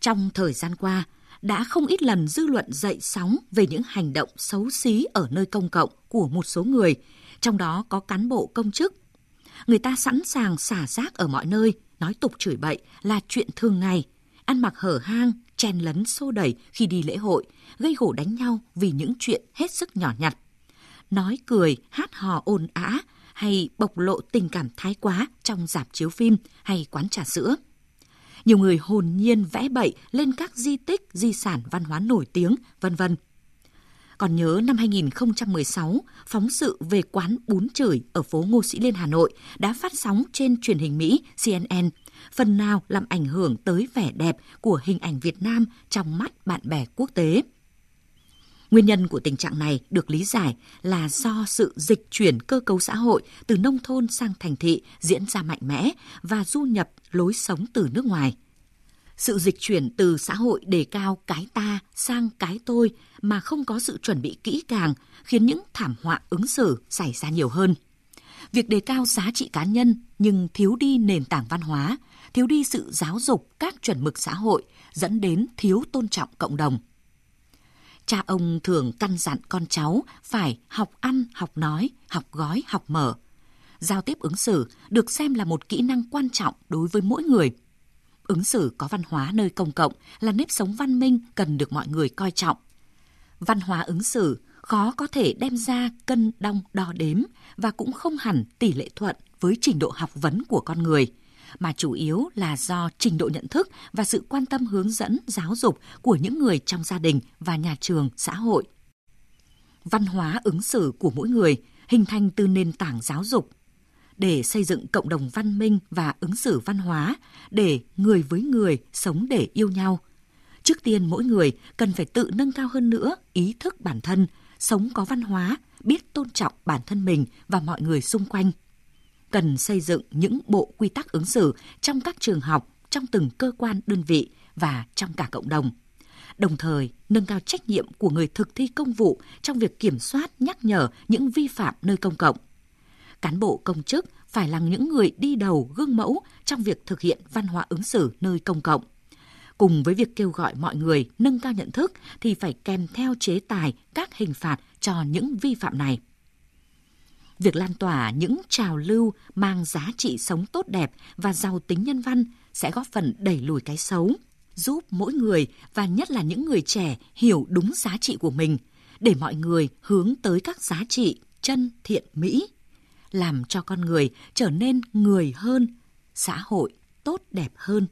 Trong thời gian qua, đã không ít lần dư luận dậy sóng về những hành động xấu xí ở nơi công cộng của một số người, trong đó có cán bộ công chức. Người ta sẵn sàng xả rác ở mọi nơi, nói tục chửi bậy là chuyện thường ngày, ăn mặc hở hang, chen lấn xô đẩy khi đi lễ hội, gây gổ đánh nhau vì những chuyện hết sức nhỏ nhặt. Nói cười, hát hò ồn ã hay bộc lộ tình cảm thái quá trong dạp chiếu phim hay quán trà sữa. Nhiều người hồn nhiên vẽ bậy lên các di tích, di sản văn hóa nổi tiếng, vân vân. Còn nhớ năm 2016, phóng sự về quán bún chửi ở phố Ngô Sĩ Liên Hà Nội đã phát sóng trên truyền hình Mỹ CNN, phần nào làm ảnh hưởng tới vẻ đẹp của hình ảnh Việt Nam trong mắt bạn bè quốc tế. Nguyên nhân của tình trạng này được lý giải là do sự dịch chuyển cơ cấu xã hội từ nông thôn sang thành thị diễn ra mạnh mẽ và du nhập lối sống từ nước ngoài. Sự dịch chuyển từ xã hội đề cao cái ta sang cái tôi mà không có sự chuẩn bị kỹ càng khiến những thảm họa ứng xử xảy ra nhiều hơn. Việc đề cao giá trị cá nhân nhưng thiếu đi nền tảng văn hóa, thiếu đi sự giáo dục các chuẩn mực xã hội dẫn đến thiếu tôn trọng cộng đồng. Cha ông thường căn dặn con cháu phải học ăn, học nói, học gói, học mở. Giao tiếp ứng xử được xem là một kỹ năng quan trọng đối với mỗi người. Ứng xử có văn hóa nơi công cộng là nếp sống văn minh cần được mọi người coi trọng. Văn hóa ứng xử khó có thể đem ra cân đong đo đếm và cũng không hẳn tỷ lệ thuận với trình độ học vấn của con người – mà chủ yếu là do trình độ nhận thức và sự quan tâm hướng dẫn giáo dục của những người trong gia đình và nhà trường, xã hội. Văn hóa ứng xử của mỗi người hình thành từ nền tảng giáo dục để xây dựng cộng đồng văn minh và ứng xử văn hóa để người với người sống để yêu nhau. Trước tiên mỗi người cần phải tự nâng cao hơn nữa ý thức bản thân, sống có văn hóa, biết tôn trọng bản thân mình và mọi người xung quanh – cần xây dựng những bộ quy tắc ứng xử trong các trường học, trong từng cơ quan đơn vị và trong cả cộng đồng. Đồng thời, nâng cao trách nhiệm của người thực thi công vụ trong việc kiểm soát, nhắc nhở những vi phạm nơi công cộng. Cán bộ công chức phải là những người đi đầu gương mẫu trong việc thực hiện văn hóa ứng xử nơi công cộng. Cùng với việc kêu gọi mọi người nâng cao nhận thức thì phải kèm theo chế tài các hình phạt cho những vi phạm này. Việc lan tỏa những trào lưu mang giá trị sống tốt đẹp và giàu tính nhân văn sẽ góp phần đẩy lùi cái xấu, giúp mỗi người và nhất là những người trẻ hiểu đúng giá trị của mình, để mọi người hướng tới các giá trị chân thiện mỹ, làm cho con người trở nên người hơn, xã hội tốt đẹp hơn.